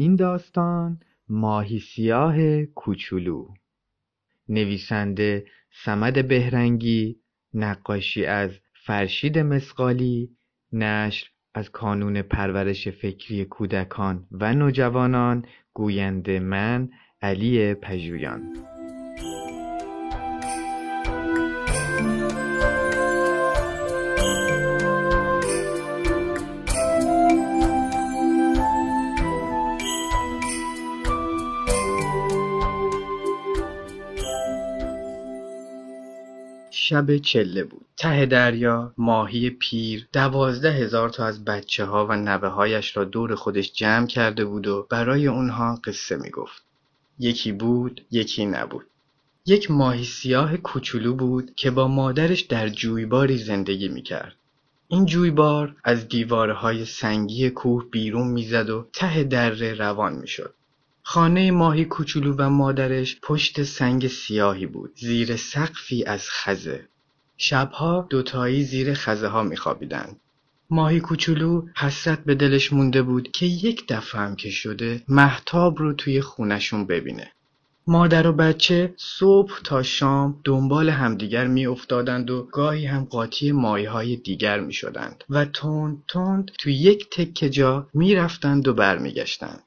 این داستان ماهی سیاه کوچولو. نویسنده سمد بهرنگی نقاشی از فرشید مسقالی نشر از کانون پرورش فکری کودکان و نوجوانان گوینده من علی پژویان. شب چله بود ته دریا ماهی پیر دوازده هزار تا از بچه ها و نبه هایش را دور خودش جمع کرده بود و برای اونها قصه می گفت. یکی بود یکی نبود. یک ماهی سیاه کوچولو بود که با مادرش در جویباری زندگی می کرد. این جویبار از دیوارهای سنگی کوه بیرون می‌زد و ته دره روان می‌شد. خانه ماهی کوچولو و مادرش پشت سنگ سیاهی بود. زیر سقفی از خزه. شبها دوتایی زیر خزه ها میخوابیدند. ماهی کوچولو حسرت به دلش مونده بود که یک دفعه هم که شده محتاب رو توی خونشون ببینه. مادر و بچه صبح تا شام دنبال همدیگر میافتادند و گاهی هم قاطی ماهی های دیگر می شدند و تند تند توی یک تکه جا می‌رفتند و برمیگشتند.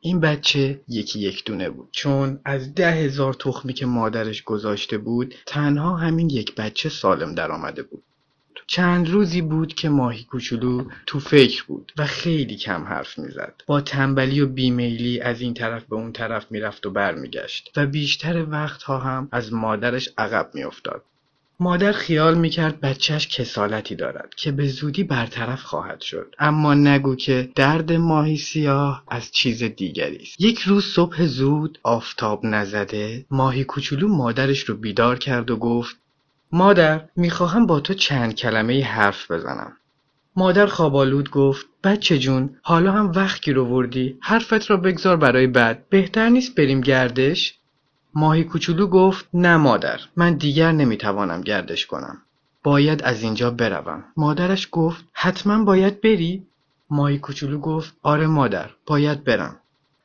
این بچه یکی یک دونه بود. چون از ده هزار تخمی که مادرش گذاشته بود تنها همین یک بچه سالم در آمده بود. چند روزی بود که ماهی کوچولو تو فکر بود و خیلی کم حرف می‌زد. با تنبلی و بیمیلی از این طرف به اون طرف می‌رفت و برمیگشت و بیشتر وقتها هم از مادرش عقب میافتاد. مادر خیال می‌کرد بچهش کسالتی دارد که به زودی برطرف خواهد شد. اما نگو که درد ماهی سیاه از چیز دیگری است. یک روز صبح زود آفتاب نزده ماهی کوچولو مادرش رو بیدار کرد و گفت مادر می‌خواهم با تو چند کلمه حرف بزنم. مادر خوابالود گفت بچه جون حالا هم وقت گیر وردی حرفت را بگذار برای بعد. بهتر نیست بریم گردش؟ ماهی کوچولو گفت نه مادر من دیگر نمی‌توانم گردش کنم. باید از اینجا بروم. مادرش گفت حتما باید بری. ماهی کوچولو گفت آره مادر باید برم.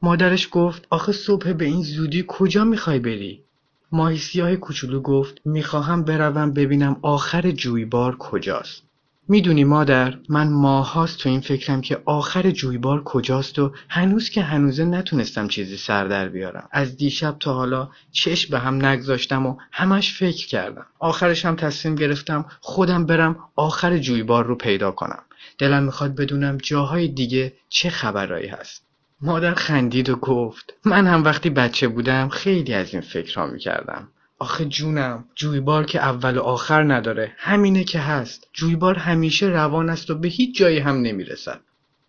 مادرش گفت آخه صبح به این زودی کجا می‌خوای بری؟ ماهی سیاه کوچولو گفت می‌خواهم بروم ببینم آخر جویبار کجاست. می‌دونی مادر من ماهاست تو این فکرم که آخر جویبار کجاست و هنوز که هنوزه نتونستم چیزی سر در بیارم. از دیشب تا حالا چشم به هم نگذاشتم و همش فکر کردم. آخرش هم تصمیم گرفتم خودم برم آخر جویبار رو پیدا کنم. دلم می‌خواد بدونم جاهای دیگه چه خبرایی هست. مادر خندید و گفت من هم وقتی بچه بودم خیلی از این فکرها می‌کردم. آخه جونم جویبار که اول و آخر نداره. همینه که هست. جویبار همیشه روان است و به هیچ جایی هم نمی‌رسد.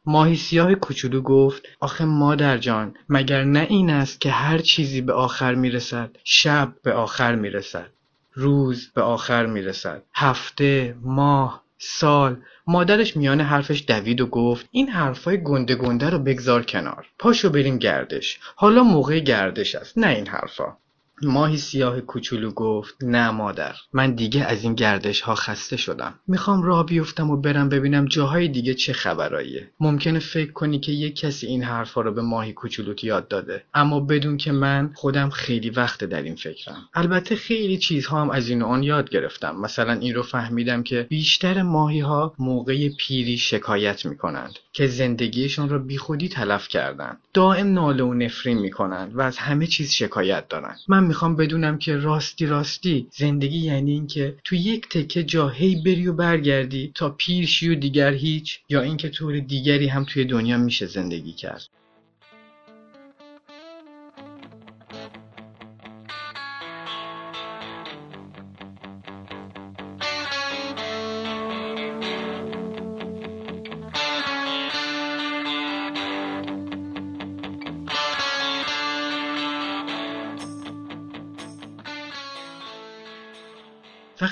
ماهی سیاه کوچولو گفت آخه مادر جان مگر نه این است که هر چیزی به آخر می‌رسد شب به آخر می‌رسد روز به آخر می‌رسد هفته ماه سال. مادرش میان حرفش دوید و گفت این حرفای گنده گنده رو بگذار کنار. پاشو بریم گردش. حالا موقع گردش است نه این حرفا. ماهی سیاه کوچولو گفت نه مادر من دیگه از این گردش ها خسته شدم. می‌خوام راه بیفتم و برم ببینم جاهای دیگه چه خبراییه. ممکنه فکر کنی که یک کسی این حرفا رو به ماهی کوچولوت یاد داده. اما بدون که من خودم خیلی وقت در این فکرم. البته خیلی چیزها هم از این آن یاد گرفتم. مثلا این رو فهمیدم که بیشتر ماهی ها موقع پیری شکایت می‌کنند که زندگیشون رو بیخودی تلف کردن. دائم ناله و نفرین می‌کنند و از همه چیز شکایت دارن. من می‌خوام بدونم که راستی راستی زندگی یعنی اینکه تو یک تکه جا هی بری و برگردی تا پیرشی و دیگر هیچ یا اینکه طور دیگری هم توی دنیا میشه زندگی کرد.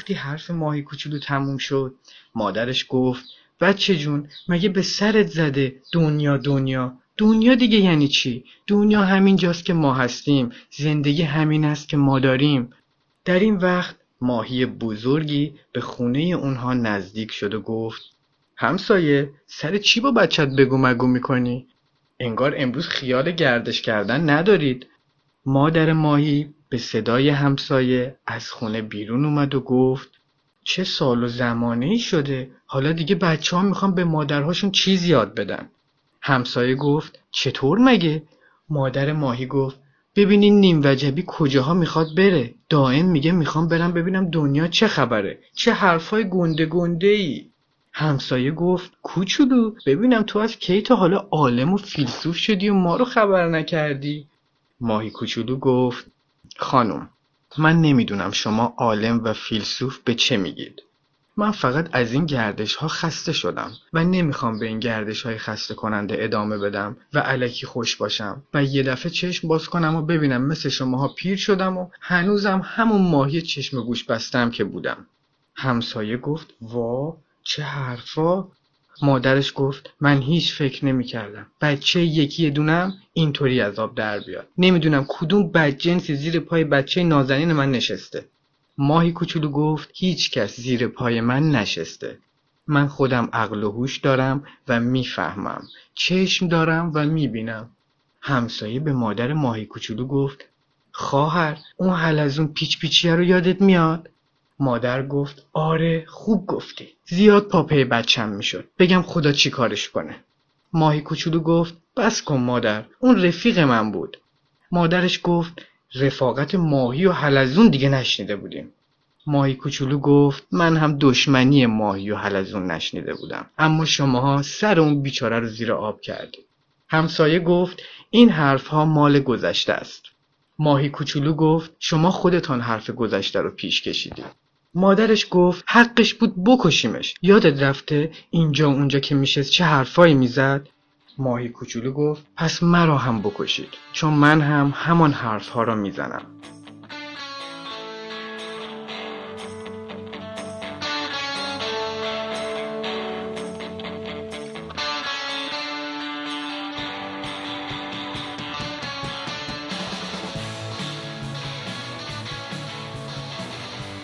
وقتی حرف ماهی کوچولو تموم شد. مادرش گفت بچه جون مگه به سرت زده دنیا دنیا؟ دنیا دیگه یعنی چی؟ دنیا همین جاست که ما هستیم. زندگی همین است که ما داریم. در این وقت ماهی بزرگی به خونه اونها نزدیک شد و گفت همسایه سر چی با بچت بگو مگو می‌کنی؟ انگار امروز خیال گردش کردن ندارید. مادر ماهی به صدای همسایه از خونه بیرون اومد و گفت چه سال و زمانه ای شده. حالا دیگه بچه ها می‌خوان به مادرهاشون چیز یاد بدن. همسایه گفت چطور مگه؟ مادر ماهی گفت ببینین نیم وجبی کجاها می‌خواد بره. دائم میگه می‌خوام برم ببینم دنیا چه خبره. چه حرفای گنده گنده ای همسایه گفت کوچولو ببینم تو از کی تا حالا عالم و فیلسوف شدی و ما رو خبر نکردی. ماهی کوچولو گفت خانم من نمی‌دونم شما عالم و فیلسوف به چه میگید. من فقط از این گردش ها خسته شدم و نمی‌خوام به این گردش های خسته کننده ادامه بدم و علکی خوش باشم و یه دفعه چشم باز کنم و ببینم مثل شماها پیر شدم و هنوزم همون ماهی چشم گوش بستم که بودم. همسایه گفت وا چه حرفا؟ مادرش گفت من هیچ فکر نمی کردم بچه یکی دونم اینطوری از آب در بیاد. نمی‌دونم کدوم بدجنسی زیر پای بچه نازنین من نشسته. ماهی کوچولو گفت هیچ کس زیر پای من نشسته. من خودم عقل و هوش دارم و می‌فهمم. چشم دارم و می‌بینم. همسایه به مادر ماهی کوچولو گفت خواهر اون حلزون پیچ پیچیه رو یادت میاد؟ مادر گفت آره خوب گفتی. زیاد پاپه بچم می‌شد. بگم خدا چی کارش کنه. ماهی کوچولو گفت بس کن مادر اون رفیق من بود. مادرش گفت رفاقت ماهی و حلزون دیگه نشنیده بودیم. ماهی کوچولو گفت من هم دشمنی ماهی و حلزون نشنیده بودم. اما شماها سر اون بیچاره رو زیر آب کردید همسایه گفت این حرف ها مال گذشته است. ماهی کوچولو گفت شما خودتان حرف گذشته رو پیش کشیدید. مادرش گفت حقش بود بکشیمش. یادت رفته اینجا اونجا که میشه چه حرفایی می‌زد؟ ماهی کوچولو گفت پس مرا هم بکشید چون من هم همان حرفها را می‌زنم.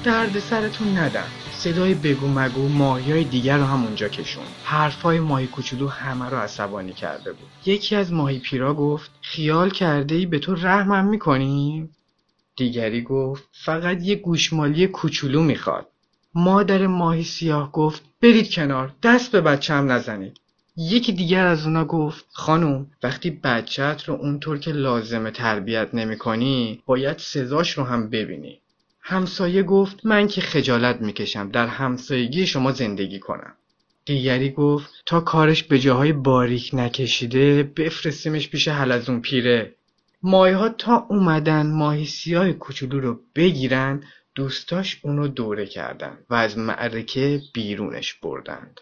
درد سرتون ندم. صدای بگو مگو ماهی های دیگر رو هم اونجا کشون. حرفای ماهی کوچولو همه رو عصبانی کرده بود. یکی از ماهی پیرا گفت خیال کرده ای به تو رحمم می‌کنیم؟ دیگری گفت فقط یه گوشمالی کوچولو می‌خواد. مادر ماهی سیاه گفت برید کنار دست به بچم نزنید. یکی دیگر از اونا گفت خانم وقتی بچت رو اونطور که لازمه تربیت نمی کنی باید سزاش رو هم ببینی. همسایه گفت من که خجالت می‌کشم در همسایگی شما زندگی کنم. دیگری گفت تا کارش به جاهای باریک نکشیده بفرستیمش پیش حلزون پیره. ماهی ها تا اومدن ماهی سیاه کوچولو رو بگیرن دوستاش اونو دوره کردن و از معرکه بیرونش بردند.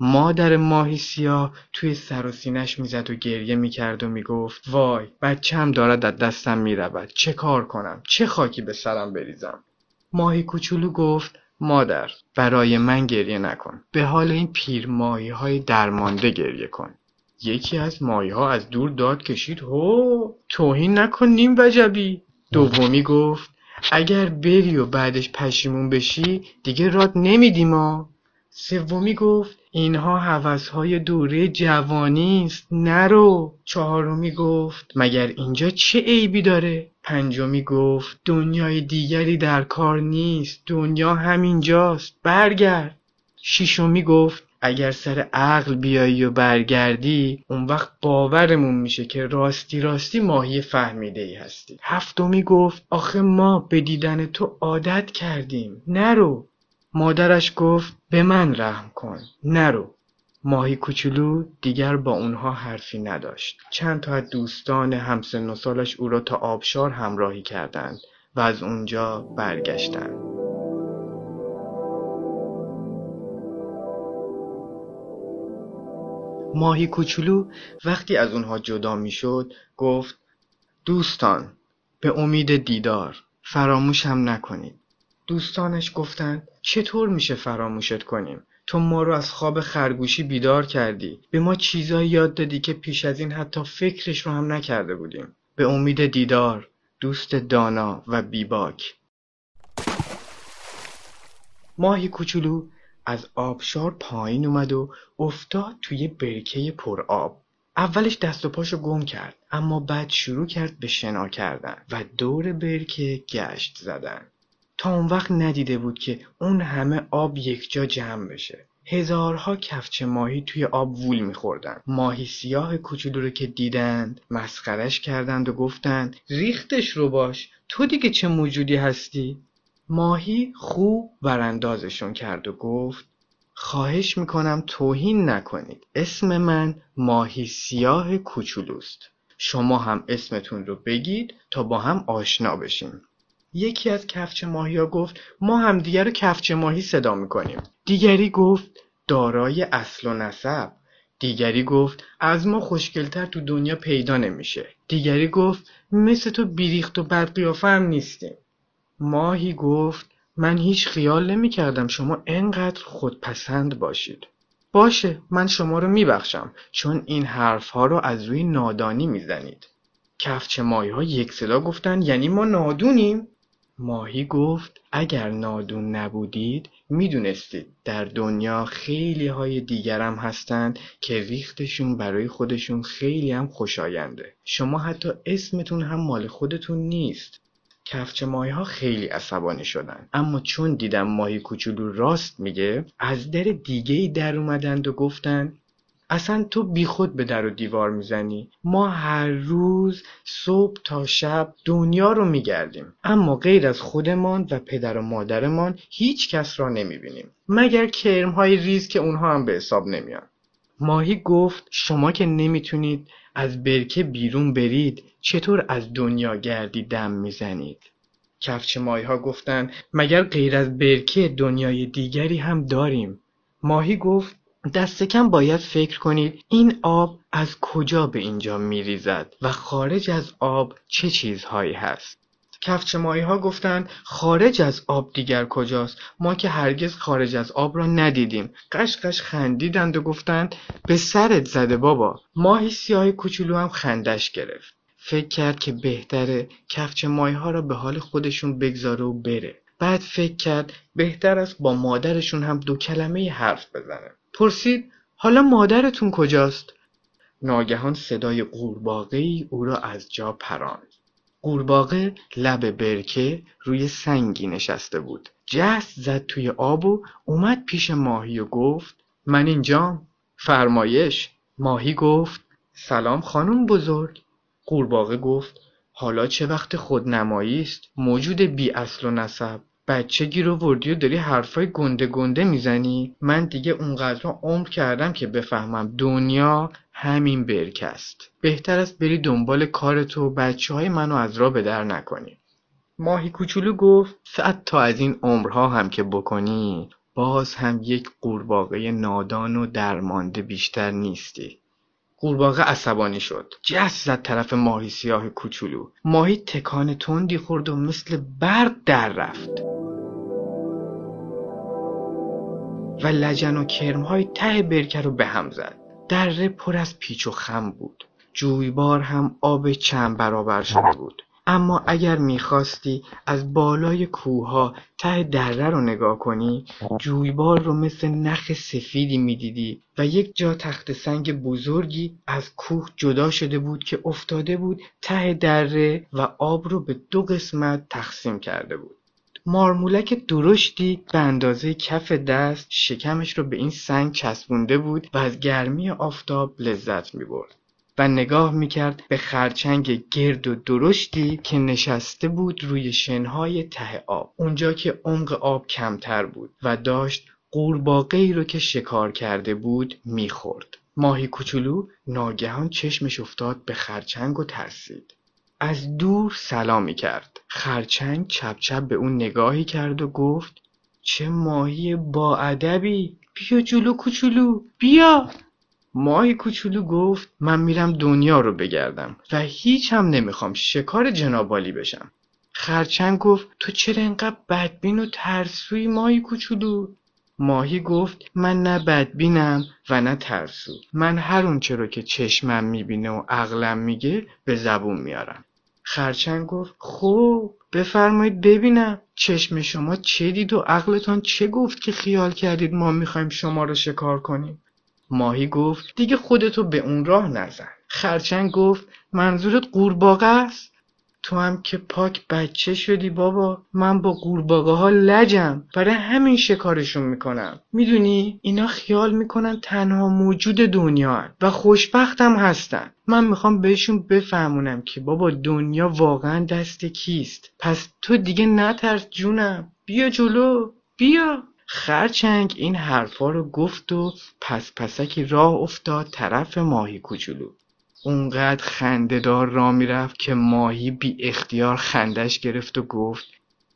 مادر ماهی سیاه توی سر و سینش می‌زد و گریه می‌کرد و می‌گفت وای بچم دارد از دستم می‌رود چه کار کنم؟ چه خاکی به سرم بریزم؟ ماهی کوچولو گفت مادر برای من گریه نکن. به حال این پیر ماهی های درمانده گریه کن. یکی از ماهی ها از دور داد کشید هو توهین نکن نیم وجبی. دومی گفت اگر بری و بعدش پشیمون بشی دیگه راد نمیدیم ما سومی گفت اینها هوسهای دوره جوانی است. نرو. چهارمی گفت. مگر اینجا چه عیبی داره؟ پنجمی گفت. دنیای دیگری در کار نیست. دنیا همینجاست. برگرد. شیشمی گفت. اگر سر عقل بیایی و برگردی اون وقت باورمون میشه که راستی راستی ماهی فهمیده ای هستی. هفتمی گفت. آخه ما به دیدن تو عادت کردیم. نرو. مادرش گفت به من رحم کن نرو. ماهی کوچولو دیگر با اونها حرفی نداشت. چند تا از دوستان همسن و سالش او را تا آبشار همراهی کردند و از اونجا برگشتند. ماهی کوچولو وقتی از اونها جدا می‌شد گفت دوستان به امید دیدار فراموش هم نکنید. دوستانش گفتند چطور میشه فراموشت کنیم؟ تو ما رو از خواب خرگوشی بیدار کردی. به ما چیزایی یاد دادی که پیش از این حتی فکرش رو هم نکرده بودیم. به امید دیدار دوست دانا و بیباک. ماهی کوچولو از آبشار پایین اومد و افتاد توی برکه پر آب. اولش دست و پاشو گم کرد اما بعد شروع کرد به شنا کردن و دور برکه گشت زدن. تا اون وقت ندیده بود که اون همه آب یکجا جمع بشه. هزارها کفچه ماهی توی آب وول میخوردن. ماهی سیاه کوچولو رو که دیدند مسخرش کردند و گفتند ریختش رو باش تو دیگه چه موجودی هستی؟ ماهی خوب براندازشون کرد و گفت خواهش می‌کنم توهین نکنید. اسم من ماهی سیاه کوچولوست. شما هم اسمتون رو بگید تا با هم آشنا بشیم. یکی از کفچه ماهی ها گفت ما هم دیگر رو کفچه ماهی صدا می‌کنیم. دیگری گفت دارای اصل و نسب. دیگری گفت از ما خوشگلتر تو دنیا پیدا نمیشه. دیگری گفت مثل تو بیریخت و بدقیافه هم نیستیم. ماهی گفت من هیچ خیال نمی کردم شما انقدر خودپسند باشید. باشه من شما رو میبخشم چون این حرف ها رو از روی نادانی می‌زنید. کفچه ماهی ها یک صدا گفتن یعنی ما نادونیم. ماهی گفت اگر نادون نبودید می‌دونستید در دنیا خیلی های دیگرم هستند که ریختشون برای خودشون خیلی هم خوشاینده. شما حتی اسمتون هم مال خودتون نیست. کفچه ماهی ها خیلی عصبانی شدن. اما چون دیدم ماهی کوچولو راست میگه از در دیگه ای در اومدند و گفتند اصلا تو بیخود به در و دیوار می‌زنی. ما هر روز صبح تا شب دنیا رو میگردیم. اما غیر از خودمان و پدر و مادرمان هیچ کس را نمی‌بینیم. مگر کرم های ریز که اونها هم به حساب نمیان. ماهی گفت شما که نمی‌تونید از برکه بیرون برید چطور از دنیا گردی دم می‌زنید؟ کفچ ماهی ها گفتن مگر غیر از برکه دنیای دیگری هم داریم؟ ماهی گفت دست کم باید فکر کنید این آب از کجا به اینجا میریزد و خارج از آب چه چیزهایی هست. کفچ ها گفتند خارج از آب دیگر کجاست؟ ما که هرگز خارج از آب را ندیدیم. قشقش خندیدند و گفتند به سرت زده بابا. ماهی سیاه کوچولو هم خندش گرفت. فکر کرد که بهتره کفچ ها را به حال خودشون بگذاره و بره. بعد فکر کرد بهتر است با مادرشون هم دو کلمه حرف بزنه. پرسید حالا مادرتون کجاست؟ ناگهان صدای قورباغه او را از جا پراند. قورباغه لب برکه روی سنگی نشسته بود. جست زد توی آب و اومد پیش ماهی و گفت من اینجام فرمایش ماهی گفت سلام خانم بزرگ. قورباغه گفت حالا چه وقت خودنمایی است موجود بی اصل و نسب. بچه گیر وردی و داری حرفای گنده گنده می‌زنی؟ من دیگه اونقدر عمر کردم که بفهمم دنیا همین برک است بهتر است بری دنبال کارتو و بچه های منو از راه به در نکنی. ماهی کوچولو گفت صد تا از این عمرها هم که بکنی باز هم یک قورباغه نادان و درمانده بیشتر نیستی. قورباغه عصبانی شد. جست زد طرف ماهی سیاه کوچولو. ماهی تکان تندی خورد و مثل برق در رفت. و لجن و کرمهای ته برکه رو به هم زد. دره پر از پیچ و خم بود. جویبار هم آب چند برابر شده بود. اما اگر می‌خواستی از بالای کوها ته دره رو نگاه کنی جویبار رو مثل نخ سفیدی می‌دیدی و یک جا تخت سنگ بزرگی از کوه جدا شده بود که افتاده بود ته دره و آب رو به دو قسمت تقسیم کرده بود. مارمولک درشتی به اندازه کف دست شکمش رو به این سنگ چسبونده بود و از گرمی آفتاب لذت می برد. و نگاه می‌کرد به خرچنگ گرد و درشتی که نشسته بود روی شنهای ته آب. اونجا که عمق آب کمتر بود و داشت قورباغهای رو که شکار کرده بود می‌خورد. ماهی کوچولو ناگهان چشمش افتاد به خرچنگ و ترسید. از دور سلامی کرد. خرچنگ چپ چپ به اون نگاهی کرد و گفت چه ماهی با ادبی بیا جلو کوچولو بیا. ماهی کوچولو گفت من میرم دنیا رو بگردم و هیچ هم نمی‌خوام شکار جنابالی بشم. خرچنگ گفت تو چرا انقدر بدبین و ترسوی ماهی کوچولو؟ ماهی گفت من نه بدبینم و نه ترسو. من هر اونچه رو که چشمم می‌بینه و عقلم میگه به زبون میارم. خرچنگ گفت خب بفرمایید ببینم. چشم شما چه دید و عقلتان چه گفت که خیال کردید ما می‌خوایم شما رو شکار کنیم؟ ماهی گفت دیگه خودتو به اون راه نزن. خرچنگ گفت منظورت قورباغه است؟ تو هم که پاک بچه شدی بابا. من با قورباغه ها لجم. برای همین شکارشون می‌کنم. می‌دونی اینا خیال می‌کنن تنها موجود دنیا هن و خوشبختم هستن. من می‌خوام بهشون بفهمونم که بابا دنیا واقعا دست کیست. پس تو دیگه نترس جونم. بیا جلو. بیا. خرچنگ این حرفا رو گفت و پس پسکی راه افتاد طرف ماهی کوچولو. اونقدر خندهدار را می‌رفت که ماهی بی اختیار خندش گرفت و گفت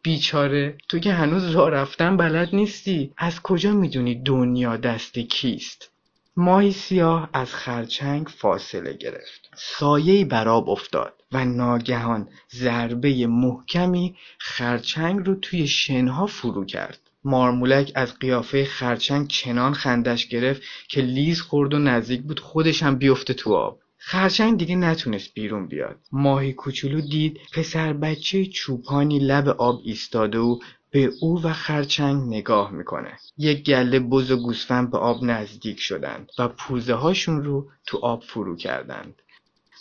بیچاره تو که هنوز راه رفتن بلد نیستی. از کجا می‌دونی دنیا دست کیست؟ ماهی سیاه از خرچنگ فاصله گرفت. سایهای بر آب افتاد و ناگهان ضربه محکمی خرچنگ رو توی شنها فرو کرد. مارمولک از قیافه خرچنگ چنان خندش گرفت که لیز خورد و نزدیک بود خودش هم بیفته تو آب. خرچنگ دیگه نتونست بیرون بیاد. ماهی کوچولو دید پسر بچه چوپانی لب آب ایستاده و به او و خرچنگ نگاه می‌کنه. یک گله بز و گوسفند به آب نزدیک شدند و پوزه هاشون رو تو آب فرو کردند.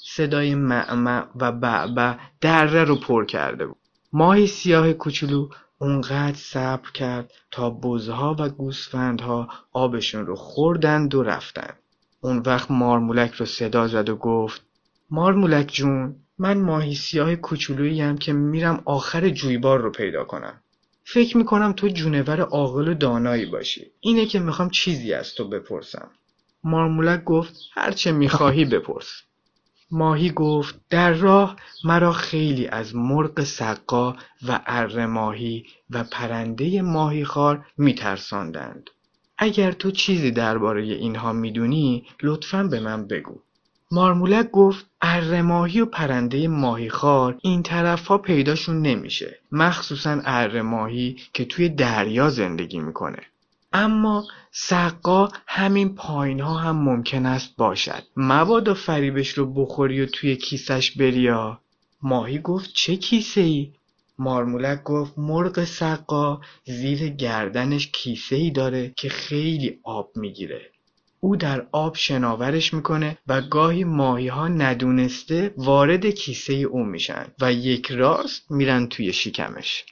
صدای معمع و بعبع دره رو پر کرده بود. ماهی سیاه کوچولو اونقدر صبر کرد تا بزها و گوسفندها آبشون رو خوردند و رفتند. اون وقت مارمولک رو صدا زد و گفت مارمولک جون من ماهی سیاه کوچولویی که میرم آخر جویبار رو پیدا کنم. فکر می‌کنم تو جونور عاقل و دانایی باشی. اینه که می‌خوام چیزی از تو بپرسم. مارمولک گفت هرچه می‌خواهی بپرس. ماهی گفت در راه مرا خیلی از مرغ سقا و اره ماهی و پرنده ماهیخوار میترساندند. اگر تو چیزی درباره اینها می‌دونی لطفا به من بگو. مارمولک گفت اره ماهی و پرنده ماهیخوار این طرف ها پیداشون نمیشه. مخصوصا اره ماهی که توی دریا زندگی می‌کنه. اما سقا همین پایین ها هم ممکن است باشد. مبادا فریبش رو بخوری و توی کیسش بریا ماهی گفت چه کیسه ای؟ مارمولک گفت مرغ سقا زیر گردنش کیسه ای داره که خیلی آب می‌گیره او در آب شناورش می‌کنه و گاهی ماهی ها ندونسته وارد کیسه او میشن و یک راست میرن توی شکمش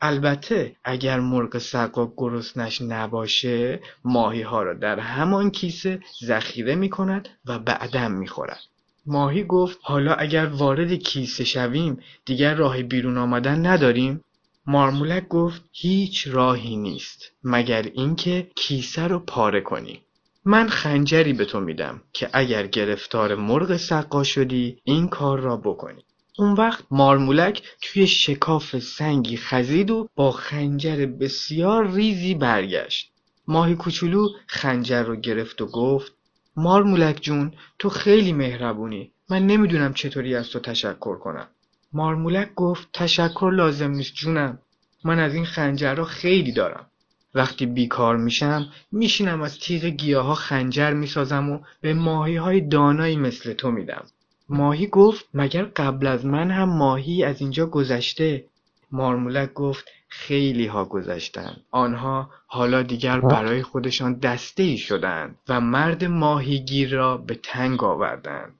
البته اگر مرغ سقا گرسنش نباشه ماهی ها را در همان کیسه ذخیره می کند و بعدا می خورد. ماهی گفت حالا اگر وارد کیسه شویم دیگر راه بیرون آمدن نداریم؟ مارمولک گفت هیچ راهی نیست مگر اینکه کیسه رو پاره کنیم. من خنجری به تو میدم که اگر گرفتار مرغ سقا شدی این کار را بکنی. اون وقت مارمولک توی شکاف سنگی خزید و با خنجر بسیار ریزی برگشت ماهی کوچولو خنجر رو گرفت و گفت مارمولک جون تو خیلی مهربونی. من نمی‌دونم چطوری از تو تشکر کنم. مارمولک گفت تشکر لازم نیست جونم. من از این خنجر رو خیلی دارم. وقتی بیکار میشم میشینم از تیغ گیاه خنجر می‌سازم و به ماهی های دانایی مثل تو میدم. ماهی گفت مگر قبل از من هم ماهی از اینجا گذشته؟ مارمولک گفت خیلی ها گذشتن. آنها حالا دیگر برای خودشان دسته ای شدند و مرد ماهیگیر را به تنگ آوردند.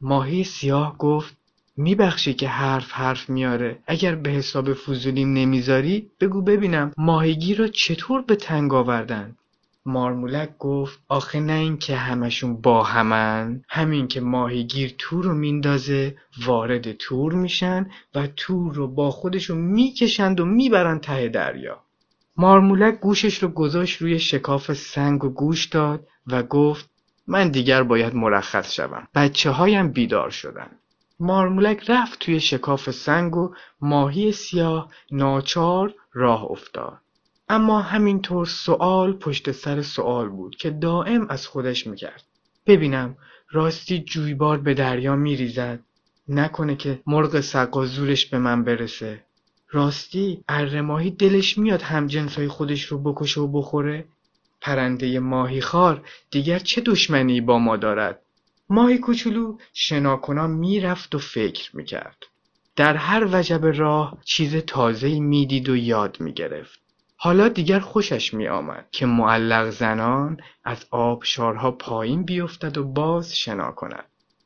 ماهی سیاه گفت میبخشی که حرف حرف میاره اگر به حساب فضولی نمی‌ذاری بگو ببینم ماهیگیر را چطور به تنگ آوردن؟ مارمولک گفت آخه نه اینکه همشون با همن همین که ماهیگیر تور رو میندازه وارد تور میشن و تور رو با خودشون می‌کشند و می‌برن ته دریا. مارمولک گوشش رو گذاشت روی شکاف سنگ و گوش داد و گفت من دیگر باید مرخص شوم. بچه هایم بیدار شدن. مارمولک رفت توی شکاف سنگ و ماهی سیاه ناچار راه افتاد. اما همینطور سوال پشت سر سوال بود که دائم از خودش می‌کرد. ببینم راستی جویبار به دریا میریزد. نکنه که مرغ سقا زورش به من برسه. راستی اره ماهی دلش میاد همجنسای خودش رو بکشه و بخوره؟ پرنده ماهی خار دیگر چه دشمنی با ما دارد؟ ماهی کوچولو شناکنا می‌رفت و فکر می‌کرد. در هر وجب راه چیز تازه می‌دید و یاد می‌گرفت. حالا دیگر خوشش می آمد که معلق زنان از آبشارها پایین بیفتد و باز شنا کند.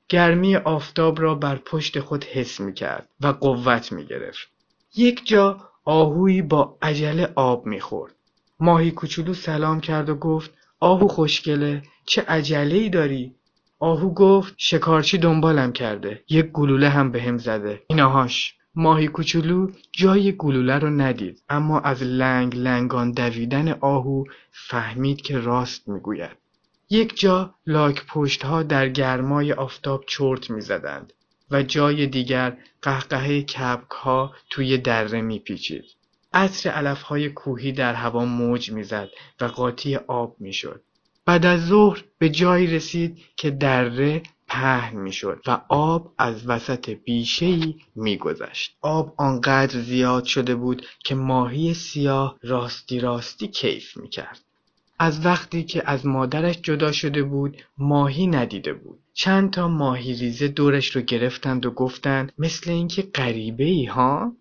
گرمی آفتاب را بر پشت خود حس می کرد و قوت می گرفت. یک جا آهویی با عجله آب می خورد. ماهی کوچولو سلام کرد و گفت آهو خوشگله چه عجله ای داری؟ آهو گفت شکارچی دنبالم کرده. یک گلوله هم به زده. ایناهاش. ماهی کوچولو جای گلوله رو ندید اما از لنگ لنگان دویدن آهو فهمید که راست می‌گوید. یک جا لاک پشت ها در گرمای آفتاب چرت می‌زدند و جای دیگر قهقهه کبک ها توی دره میپیچید. عطر علف های کوهی در هوا موج می‌زد و قاطی آب می‌شد. بعد از ظهر به جایی رسید که دره پهن می‌شد و آب از وسط بیشهای میگذشت. آب آنقدر زیاد شده بود که ماهی سیاه راستی راستی کیف می‌کرد. از وقتی که از مادرش جدا شده بود ماهی ندیده بود. چند تا ماهی ریزه دورش رو گرفتند و گفتند مثل اینکه غریبه ای ها؟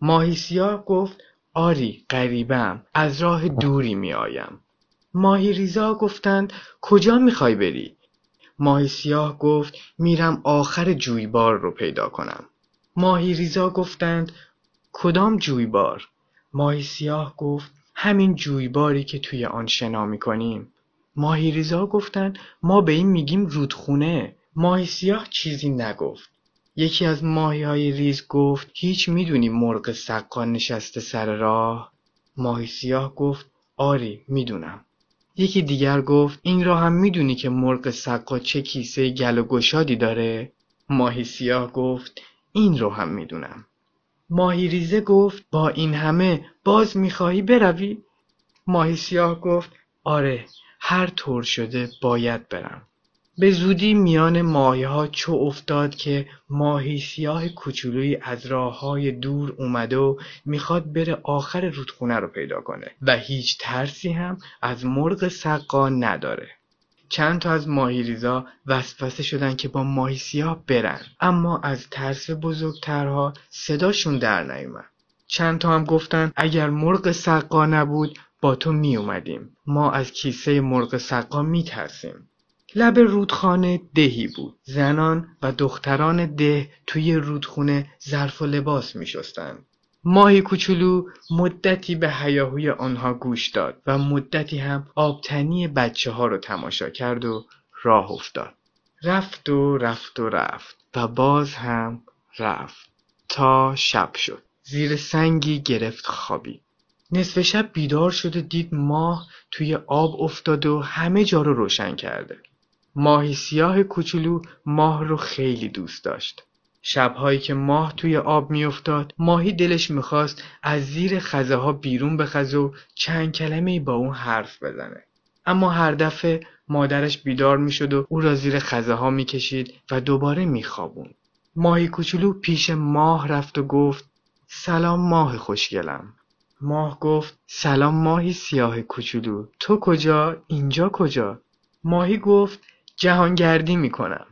ماهی سیاه گفت آری غریبم از راه دوری میآیم. ماهی ریزا گفتند کجا می‌خوای بری؟ ماهی سیاه گفت میرم آخر جویبار رو پیدا کنم. ماهی ریزا گفتند کدام جویبار؟ ماهی سیاه گفت همین جویباری که توی آن شنا می‌کنیم. ماهی ریزا گفتند ما به این میگیم رودخونه. ماهی سیاه چیزی نگفت. یکی از ماهی های ریز گفت هیچ می‌دونی مرغ سقا نشسته سر راه؟ ماهی سیاه گفت آری می‌دونم. یکی دیگر گفت این را هم می‌دونی که مرغ سقا چه کیسه گل و گشادی داره؟ ماهی سیاه گفت این رو هم می‌دونم. ماهی ریزه گفت با این همه باز می‌خواهی بروی؟ ماهی سیاه گفت آره هر طور شده باید برم. به زودی میان ها چو افتاد که ماهی سیاه کوچولویی از راه های دور اومده و می‌خواد بره آخر رودخونه رو پیدا کنه و هیچ ترسی هم از مرغ سقا نداره. چند تا از ماهیریزا وسوسه شدن که با ماهی سیاه برن اما از ترس بزرگترها صداشون در نیومد. چند تا هم گفتن اگر مرغ سقا نبود با تو می اومدیم. ما از کیسه مرغ سقا می ترسیم. لب رودخانه دهی بود. زنان و دختران ده توی رودخونه ظرف و لباس می شستن. ماهی کوچولو مدتی به هیاهوی آنها گوش داد و مدتی هم آبتنی بچه ها رو تماشا کرد و راه افتاد. رفت و رفت و رفت و باز هم رفت تا شب شد. زیر سنگی گرفت خوابی. نصف شب بیدار شد و دید ماه توی آب افتاده و همه جا رو روشن کرده. ماهی سیاه کوچولو ماه رو خیلی دوست داشت. شبهایی که ماه توی آب میافتاد ماهی دلش می‌خواست از زیر خزه ها بیرون بخزه و چند کلمه با اون حرف بزنه. اما هر دفعه مادرش بیدار می‌شد و او را زیر خزه ها می‌کشید و دوباره میخوابون. ماهی کوچولو پیش ماه رفت و گفت سلام ماه خوشگلم. ماه گفت سلام ماهی سیاه کوچولو تو کجا اینجا کجا ماهی گفت جهانگردی می‌کنم.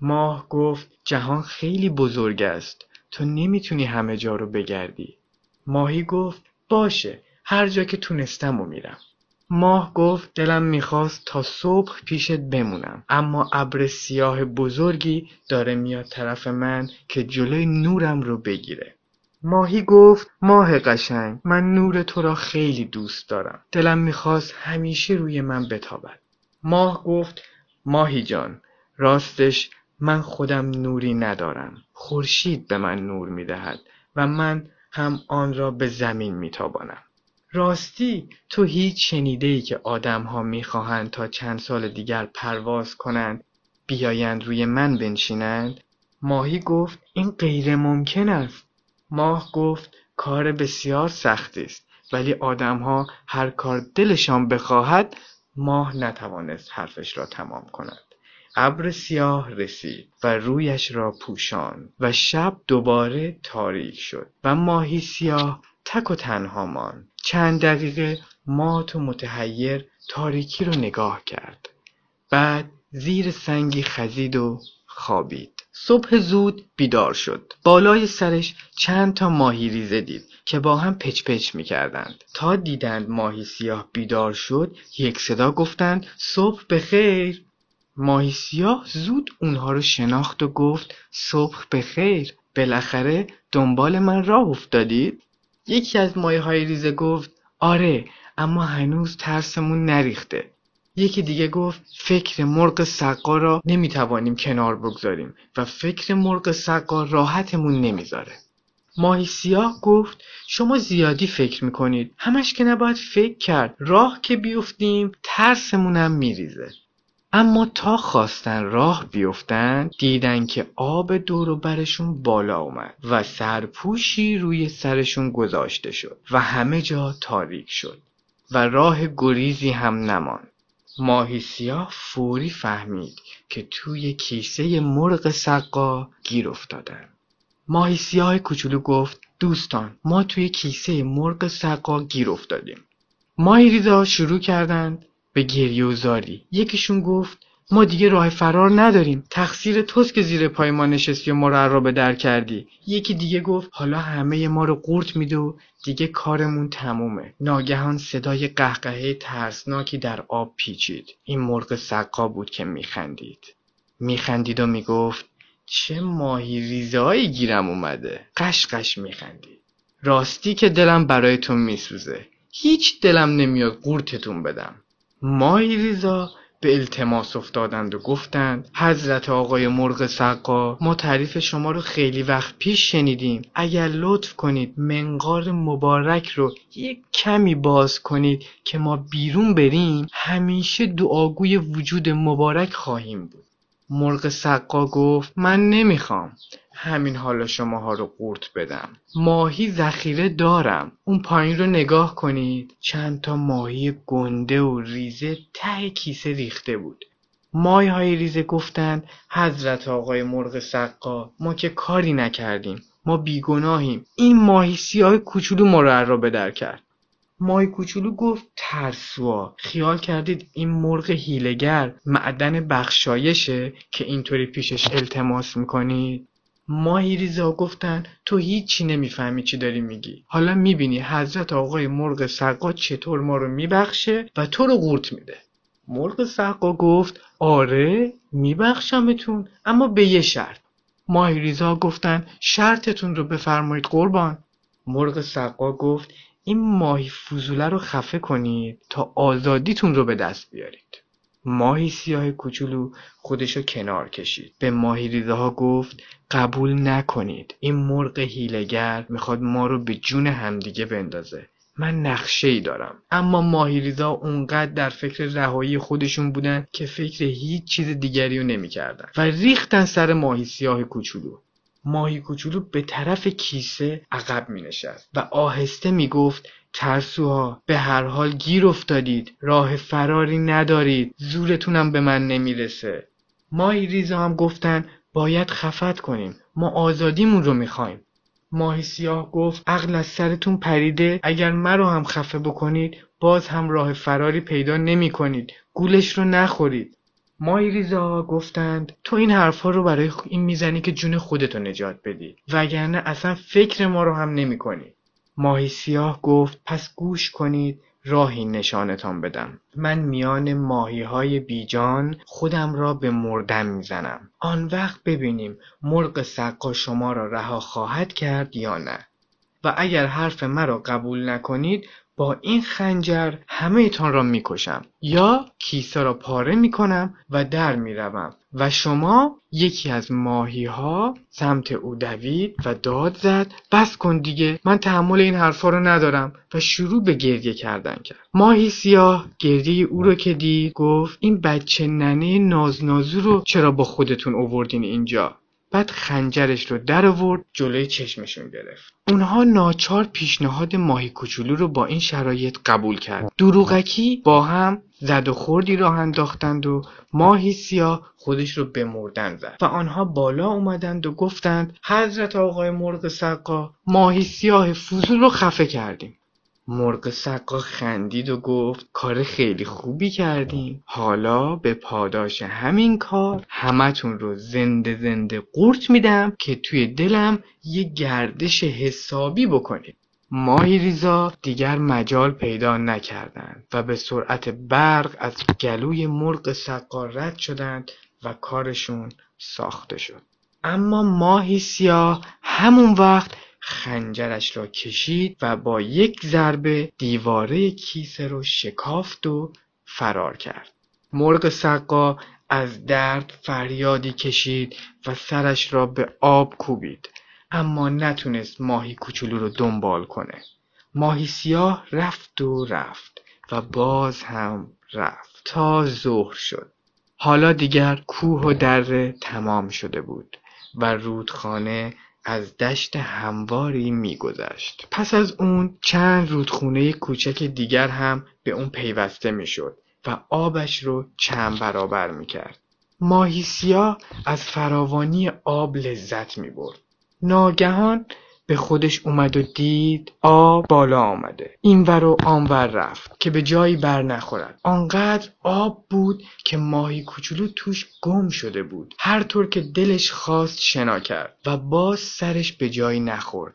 ماه گفت جهان خیلی بزرگ است. تو نمی‌تونی همه جا رو بگردی. ماهی گفت باشه هر جا که تونستم و میرم. ماه گفت دلم می‌خواست تا صبح پیشت بمونم اما ابر سیاه بزرگی داره میاد طرف من که جلوی نورم رو بگیره ماهی گفت ماه قشنگ من نور تو را خیلی دوست دارم دلم می‌خواست همیشه روی من بتابد ماه گفت ماهی جان راستش من خودم نوری ندارم. خورشید به من نور می‌دهد و من هم آن را به زمین میتابانم. راستی تو هیچ شنیده ای که آدم ها می‌خواهند تا چند سال دیگر پرواز کنند بیایند روی من بنشینند؟ ماهی گفت این غیر ممکن است. ماه گفت کار بسیار سختی است ولی آدمها هر کار دلشان بخواهد ماه نتوانست حرفش را تمام کند. ابر سیاه رسید و رویش را پوشان و شب دوباره تاریک شد و ماهی سیاه تک و تنها ماند. چند دقیقه مات و متحیر تاریکی رو نگاه کرد. بعد زیر سنگی خزید و خوابید. صبح زود بیدار شد. بالای سرش چند تا ماهی ریزه دید. که با هم پچ پچ می کردند. تا دیدند ماهی سیاه بیدار شد یک صدا گفتند صبح بخیر. ماهی سیاه زود اونها رو شناخت و گفت صبح بخیر. بالاخره دنبال من راه افتادید؟ یکی از ماهی های ریزه گفت آره اما هنوز ترسمون نریخته. یکی دیگه گفت فکر مرغ سقا را نمی‌توانیم کنار بگذاریم و فکر مرغ سقا راحتمون نمی‌ذاره. ماهی سیاه گفت شما زیادی فکر می‌کنید. همش که نباید فکر کرد. راه که بیفتیم ترسمونم میریزه. اما تا خواستن راه بیفتن دیدن که آب دور و برشون بالا اومد و سرپوشی روی سرشون گذاشته شد و همه جا تاریک شد و راه گریزی هم نماند. ماهی سیاه فوری فهمید که توی کیسه مرغ سقا گیر افتادن. ماهی سیاه کوچولو گفت دوستان ما توی کیسه مرغ سقا گیر افتادیم. ماهی ریزا شروع کردند به گریه و زاری. یکیشون گفت ما دیگه راه فرار نداریم. تقصیر توست که زیر پای ما نشستی و ما رو به در کردی. یکی دیگه گفت حالا همه ما رو قورت میده و دیگه کارمون تمومه. ناگهان صدای قهقهه ترسناکی در آب پیچید. این مرغ سقا بود که میخندید. میخندید و می‌گفت چه ماهی ریزهایی گیرم اومده. قشقش میخندید راستی که دلم برایتون میسوزه. هیچ دلم نمیاد قورتتون بدم. ماهی ریزا به التماس افتادند و گفتند حضرت آقای مرغ سقا ما تعریف شما رو خیلی وقت پیش شنیدیم. اگر لطف کنید منقار مبارک رو یک کمی باز کنید که ما بیرون بریم همیشه دعاگوی وجود مبارک خواهیم بود. مرغ سقا گفت من نمی‌خوام. همین حالا شماها رو قورت بدم. ماهی ذخیره دارم. اون پایین رو نگاه کنید. چند تا ماهی گنده و ریزه ته کیسه ریخته بود. ماهی های ریزه گفتند حضرت آقای مرغ سقا ما که کاری نکردیم. ما بیگناهیم. این ماهی سیاه کوچولو ما رو در کرد. ماهی کوچولو گفت ترسوا. خیال کردید این مرغ هیلگر معدن بخشایشه که اینطوری پیشش التماس می‌کنید؟ ماهی ریزا گفتن تو هیچی نمی‌فهمی چی داری میگی. حالا می‌بینی حضرت آقای مرغ سقا چطور ما رو میبخشه و تو رو قورت میده. مرغ سقا گفت آره میبخشمتون اما به یه شرط. ماهی ریزا گفتن شرطتون رو بفرمایید قربان. مرغ سقا گفت این ماهی فضوله رو خفه کنید تا آزادیتون رو به دست بیارید. ماهی سیاه کوچولو خودشو کنار کشید. به ماهی ریزه ها گفت قبول نکنید. این مرغ هیلگر می‌خواد ما رو به جون همدیگه بندازه. من نقشه ای دارم. اما ماهیریزا اونقدر در فکر رهایی خودشون بودن که فکر هیچ چیز دیگری رو نمی‌کردن. و ریختن سر ماهی سیاه کوچولو. ماهی کوچولو به طرف کیسه عقب می نشست و آهسته می گفت ترسوها به هر حال گیر افتادید راه فراری ندارید زورتونم به من نمی‌رسه. ماهی ریزا هم گفتن باید خفت کنیم ما آزادیمون رو می‌خوایم. ماهی سیاه گفت عقل از سرتون پریده اگر مرا هم خفه بکنید باز هم راه فراری پیدا نمی کنید گولش رو نخورید. ماهی ریزا گفتند تو این حرفها رو برای این می‌زنی که جون خودتو نجات بدی. وگرنه اصلا فکر ما رو هم نمی کنی. ماهی سیاه گفت پس گوش کنید راهی نشانتان بدم. من میان ماهی های بیجان خودم را به مردن می‌زنم. آن وقت ببینیم مرغ سقا شما را رها خواهد کرد یا نه. و اگر حرف مرا قبول نکنید با این خنجر همه تان را می‌کشم یا کیسه را پاره می‌کنم و در می‌روم و شما یکی از ماهی ها سمت او دوید و داد زد. بس کن دیگه من تحمل این حرفا رو ندارم. و شروع به گریه کردن کرد. ماهی سیاه گریه او رو که دید گفت این بچه ننه نازنازو رو چرا با خودتون اووردین اینجا؟ بعد خنجرش رو در آورد جلوی چشمشون گرفت. اونها ناچار پیشنهاد ماهی کوچولو رو با این شرایط قبول کرد. دروغکی با هم زد و خوردی راه انداختند و ماهی سیاه خودش رو به مردن زد. و آنها بالا اومدند و گفتند حضرت آقای مرغ سقا ماهی سیاه فضول رو خفه کردیم. مرغ سقا خندید و گفت کار خیلی خوبی کردیم. حالا به پاداش همین کار همتون رو زنده زنده قورت میدم که توی دلم یه گردش حسابی بکنید. ماهی ریزا دیگر مجال پیدا نکردند و به سرعت برق از گلوی مرغ سقا رد شدند و کارشون ساخته شد. اما ماهی سیاه همون وقت خنجرش را کشید و با یک ضربه دیواره کیسه رو شکافت و فرار کرد. مرغ سقا از درد فریادی کشید و سرش را به آب کوبید اما نتونست ماهی کوچولو رو دنبال کنه. ماهی سیاه رفت و رفت و باز هم رفت تا ظهر شد. حالا دیگر کوه و دره تمام شده بود و رودخانه از دشت همواری میگذشت. پس از اون چند رودخونه کوچک دیگر هم به اون پیوسته می‌شد و آبش رو چند برابر می‌کرد. ماهی سیاه از فراوانی آب لذت می‌برد. ناگهان به خودش اومد و دید آب بالا آمده اینور و آنور رفت که به جایی بر نخورد آنقدر آب بود که ماهی کوچولو توش گم شده بود هر طور که دلش خواست شنا کرد و باز سرش به جایی نخورد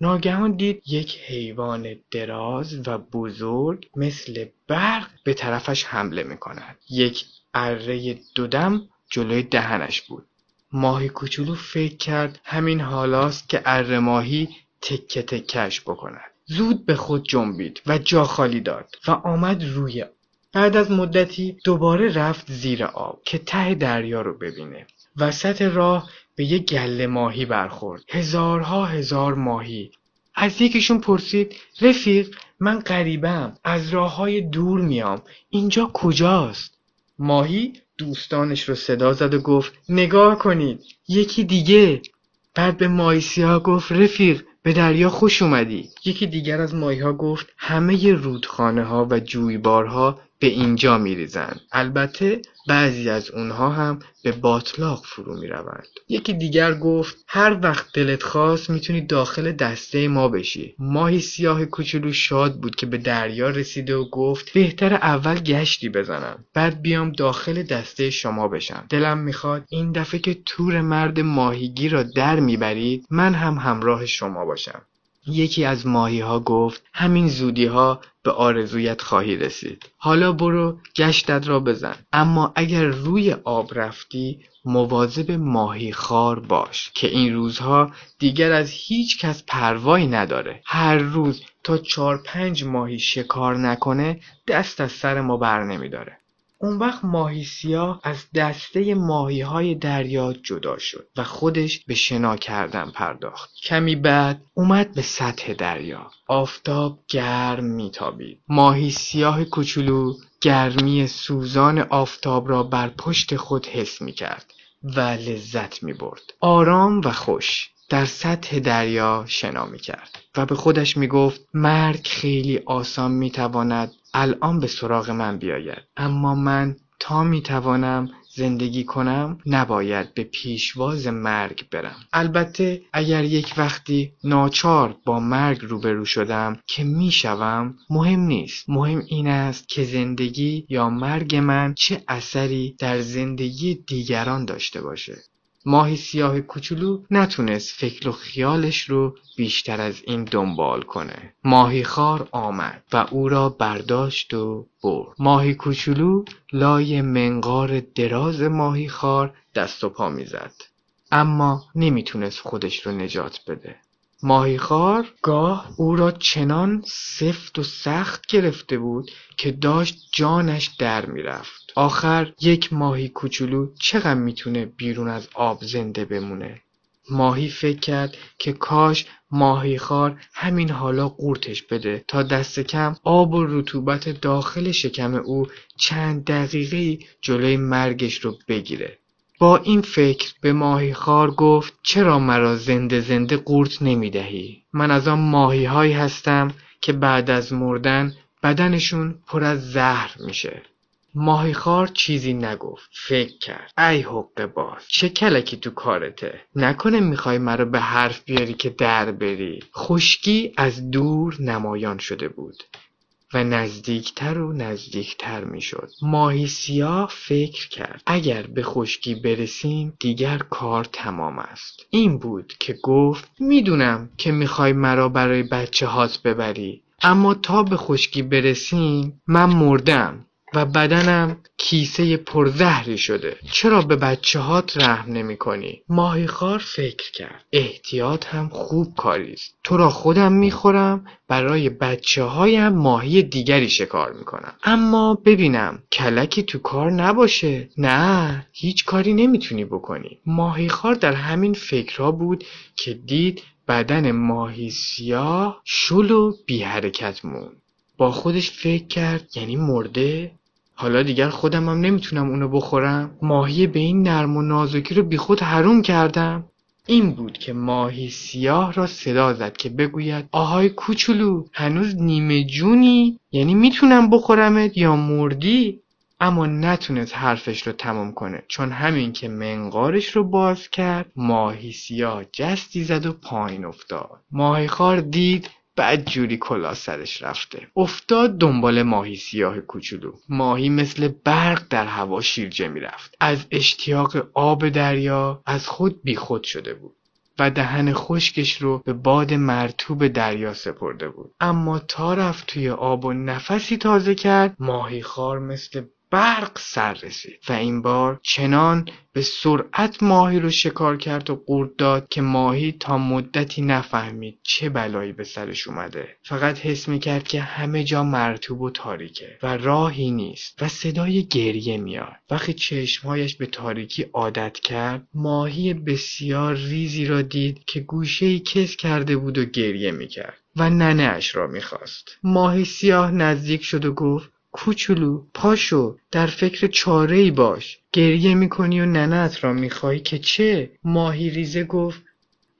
ناگهان دید یک حیوان دراز و بزرگ مثل برق به طرفش حمله می کند. یک اره دودم جلوی دهنش بود. ماهی کوچولو فکر کرد همین حالاست که اره ماهی تکه تکش بکند. زود به خود جنبید و جا خالی داد و آمد روی بعد از مدتی دوباره رفت زیر آب که ته دریا رو ببینه. وسط راه به یه گله ماهی برخورد. هزارها هزار ماهی. از یکیشون پرسید رفیق من غریبم از راه های دور میام اینجا کجاست؟ ماهی دوستانش رو صدا زد و گفت نگاه کنید یکی دیگه. بعد به ماهی سیاه گفت رفیق به دریا خوش اومدی. یکی دیگر از ماهی ها گفت همه رودخانه ها و جویبارها به اینجا میریزند البته بعضی از اونها هم به باطلاق فرو می‌روند. یکی دیگر گفت هر وقت دلت خواست می‌تونی داخل دسته ما بشی. ماهی سیاه کوچولو شاد بود که به دریا رسیده و گفت بهتر اول گشتی بزنم بعد بیام داخل دسته شما بشم. دلم می‌خواد این دفعه که تور مرد ماهیگی را در می‌برید من هم همراه شما باشم. یکی از ماهی ها گفت همین زودی ها به آرزویت خواهی رسید. حالا برو گشتت را بزن. اما اگر روی آب رفتی مواظب ماهی خار باش که این روزها دیگر از هیچ کس پروایی نداره. هر روز تا چار پنج ماهی شکار نکنه دست از سر ما بر نمیداره. اون وقت ماهی سیاه از دسته ماهی های دریا جدا شد و خودش به شنا کردن پرداخت. کمی بعد اومد به سطح دریا. آفتاب گرم میتابید. ماهی سیاه کوچولو گرمی سوزان آفتاب را بر پشت خود حس می کرد و لذت می برد. آرام و خوش. در سطح دریا شنا می کرد و به خودش می گفت مرگ خیلی آسان می تواند الان به سراغ من بیاید. اما من تا می توانم زندگی کنم نباید به پیشواز مرگ برم. البته اگر یک وقتی ناچار با مرگ روبرو شدم که می‌شوم مهم نیست. مهم این است که زندگی یا مرگ من چه اثری در زندگی دیگران داشته باشه. ماهی سیاه کوچولو نتونست فکر و خیالش رو بیشتر از این دنبال کنه. ماهی خار آمد و او را برداشت و برد. ماهی کوچولو لای منقار دراز ماهی خار دست و پا می‌زد. اما نمی‌تونست خودش رو نجات بده. ماهیخوار گاه او را چنان سفت و سخت گرفته بود که داشت جانش در می‌رفت. آخر یک ماهی کوچولو چقدر می‌تونه بیرون از آب زنده بمونه؟ ماهی فکر کرد که کاش ماهیخوار همین حالا قورتش بده تا دست کم آب و رطوبت داخل شکم او چند دقیقه جلوی مرگش رو بگیره. با این فکر به ماهیخوار گفت چرا مرا زنده زنده قورت نمی‌دهی؟ من از آن ماهی هایی هستم که بعد از مردن بدنشون پر از زهر میشه. ماهیخوار چیزی نگفت فکر کرد. ای حق باز چه کلکی تو کارته؟ نکنه می‌خوای مرا به حرف بیاری که در بری. خشکی از دور نمایان شده بود. و نزدیکتر و نزدیکتر می‌شد. ماهی سیاه فکر کرد. اگر به خشکی برسیم دیگر کار تمام است. این بود که گفت می‌دونم که می‌خوای مرا برای بچه هات ببری. اما تا به خشکی برسیم من مردم. و بدنم کیسه پرزهری شده. چرا به بچه هات رحم نمی کنی؟ ماهیخوار فکر کرد. احتیاط هم خوب کاریست تو را خودم می‌خورم برای بچه هایم ماهی دیگری شکار می‌کنم. اما ببینم کلکی تو کار نباشه. نه هیچ کاری نمی‌تونی بکنی. ماهیخوار در همین فکرها بود که دید بدن ماهی سیاه شل و بی حرکت مون با خودش فکر کرد یعنی مرده؟ حالا دیگر خودم هم نمی‌تونم اونو بخورم. ماهی به این نرم و نازکی رو بیخود حروم کردم. این بود که ماهی سیاه را صدا زد که بگوید آهای کوچولو هنوز نیمه جونی؟ یعنی می‌تونم بخورمت یا مردی؟ اما نتونست حرفش رو تمام کنه. چون همین که منقارش رو باز کرد ماهی سیاه جستی زد و پایین افتاد. ماهی خار دید بعد جوری کلا سرش رفته. افتاد دنبال ماهی سیاه کوچولو. ماهی مثل برق در هوا شیرجه می‌رفت. از اشتیاق آب دریا از خود بیخود شده بود و دهن خشکش رو به باد مرتوب دریا سپرده بود. اما تا رفت توی آب و نفسی تازه کرد ماهی خار مثل برق سر رسید و این بار چنان به سرعت ماهی رو شکار کرد و قورت داد که ماهی تا مدتی نفهمید چه بلایی به سرش اومده. فقط حس می‌کرد که همه جا مرتوب و تاریکه و راهی نیست و صدای گریه میاد. وقتی چشمهایش به تاریکی عادت کرد ماهی بسیار ریزی را دید که گوشه کس کرده بود و گریه می‌کرد و ننه اش را می‌خواست. ماهی سیاه نزدیک شد و گفت کوچولو پاشو در فکر چاره ای باش. گریه می‌کنی و ننت را می‌خوای که چه؟ ماهی ریزه گفت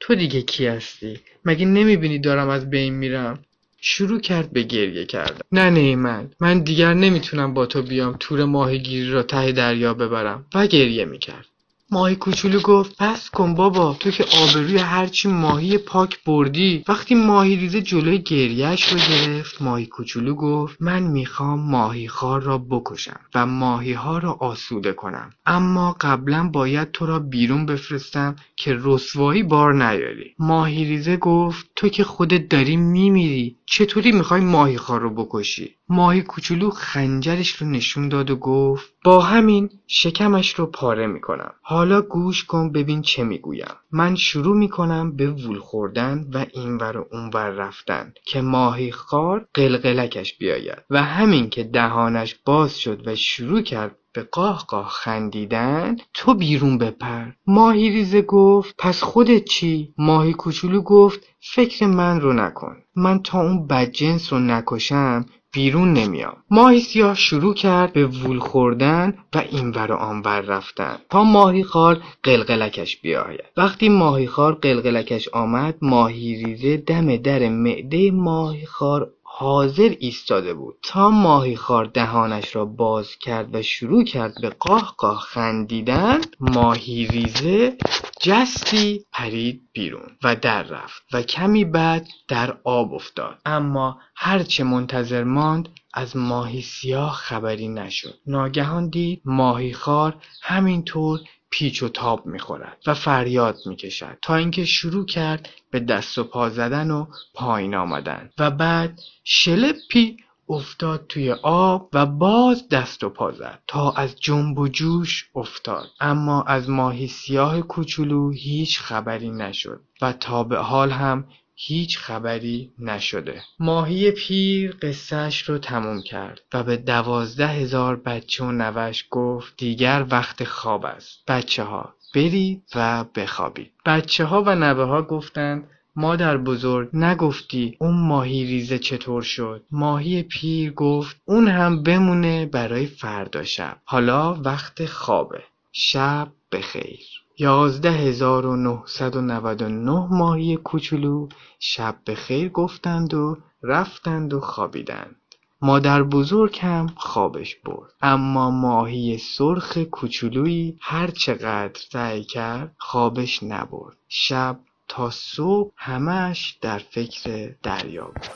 تو دیگه کی هستی؟ مگه نمی‌بینی دارم از بین میرم؟ شروع کرد به گریه کردن. ننه من من دیگر نمی‌تونم با تو بیام تور ماهیگیری را ته دریا ببرم. و گریه می‌کرد. ماهی کوچولو گفت پس کن بابا تو که آبروی هرچی ماهی پاک بردی. وقتی ماهی ریزه جلوی گریهش رو گرفت ماهی کوچولو گفت من می‌خوام ماهی خار را بکشم و ماهی ها را آسوده کنم اما قبلا باید تو را بیرون بفرستم که رسوایی بار نیاری. ماهی ریزه گفت تو که خودت داری میمیری چطوری می‌خوای ماهی خار رو بکشی؟ ماهی کوچولو خنجرش رو نشون داد و گفت با همین شکمش رو پاره می‌کنم. حالا گوش کن ببین چه می‌گویم. من شروع می‌کنم به وول خوردن و اینور و اونور رفتن که ماهی خار قلقلکش بیاید و همین که دهانش باز شد و شروع کرد به قاه قاه خندیدن تو بیرون بپر. ماهی ریزه گفت پس خودت چی؟ ماهی کوچولو گفت فکر من رو نکن. من تا اون بدجنس رو نکشم بیرون نمیام. ماهی سیاه شروع کرد به وول خوردن و اینور و آنور رفتن تا ماهی خار قلقلکش بیاید. وقتی ماهی خار قلقلکش آمد ماهی ریزه دم در معده ماهی خار حاضر ایستاده بود. تا ماهی خار دهانش را باز کرد و شروع کرد به قاه قاه خندیدن ماهی ریزه جستی پرید بیرون و در رفت و کمی بعد در آب افتاد. اما هرچه منتظر ماند از ماهی سیاه خبری نشد. ناگهان دید ماهی خار همینطور پیچ و تاب می‌خورد و فریاد می‌کشد تا اینکه شروع کرد به دست و پا زدن و پایین آمدن و بعد شلپی افتاد توی آب و باز دست و پا زد تا از جنب و جوش افتاد. اما از ماهی سیاه کوچولو هیچ خبری نشد و تا به حال هم هیچ خبری نشده. ماهی پیر قصهش رو تموم کرد و به دوازده هزار بچه و نوش گفت دیگر وقت خواب است. بچه ها برید و بخوابید. بچه ها و نوه ها گفتند مادر بزرگ نگفتی اون ماهی ریزه چطور شد؟ ماهی پیر گفت اون هم بمونه برای فردا شب. حالا وقت خوابه. شب بخیر. یازده هزار و نهصد و نود و نه ماهی کوچولو شب بخیر گفتند و رفتند و خوابیدند. مادر بزرگ هم خوابش برد. اما ماهی سرخ کوچولویی هر چقدر سعی کرد خوابش نبرد. شب تا صبح همش در فکر دریا بود.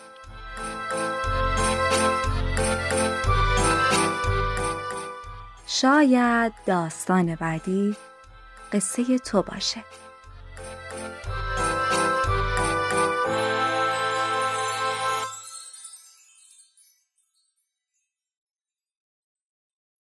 شاید داستان بعدی قصه تو باشه.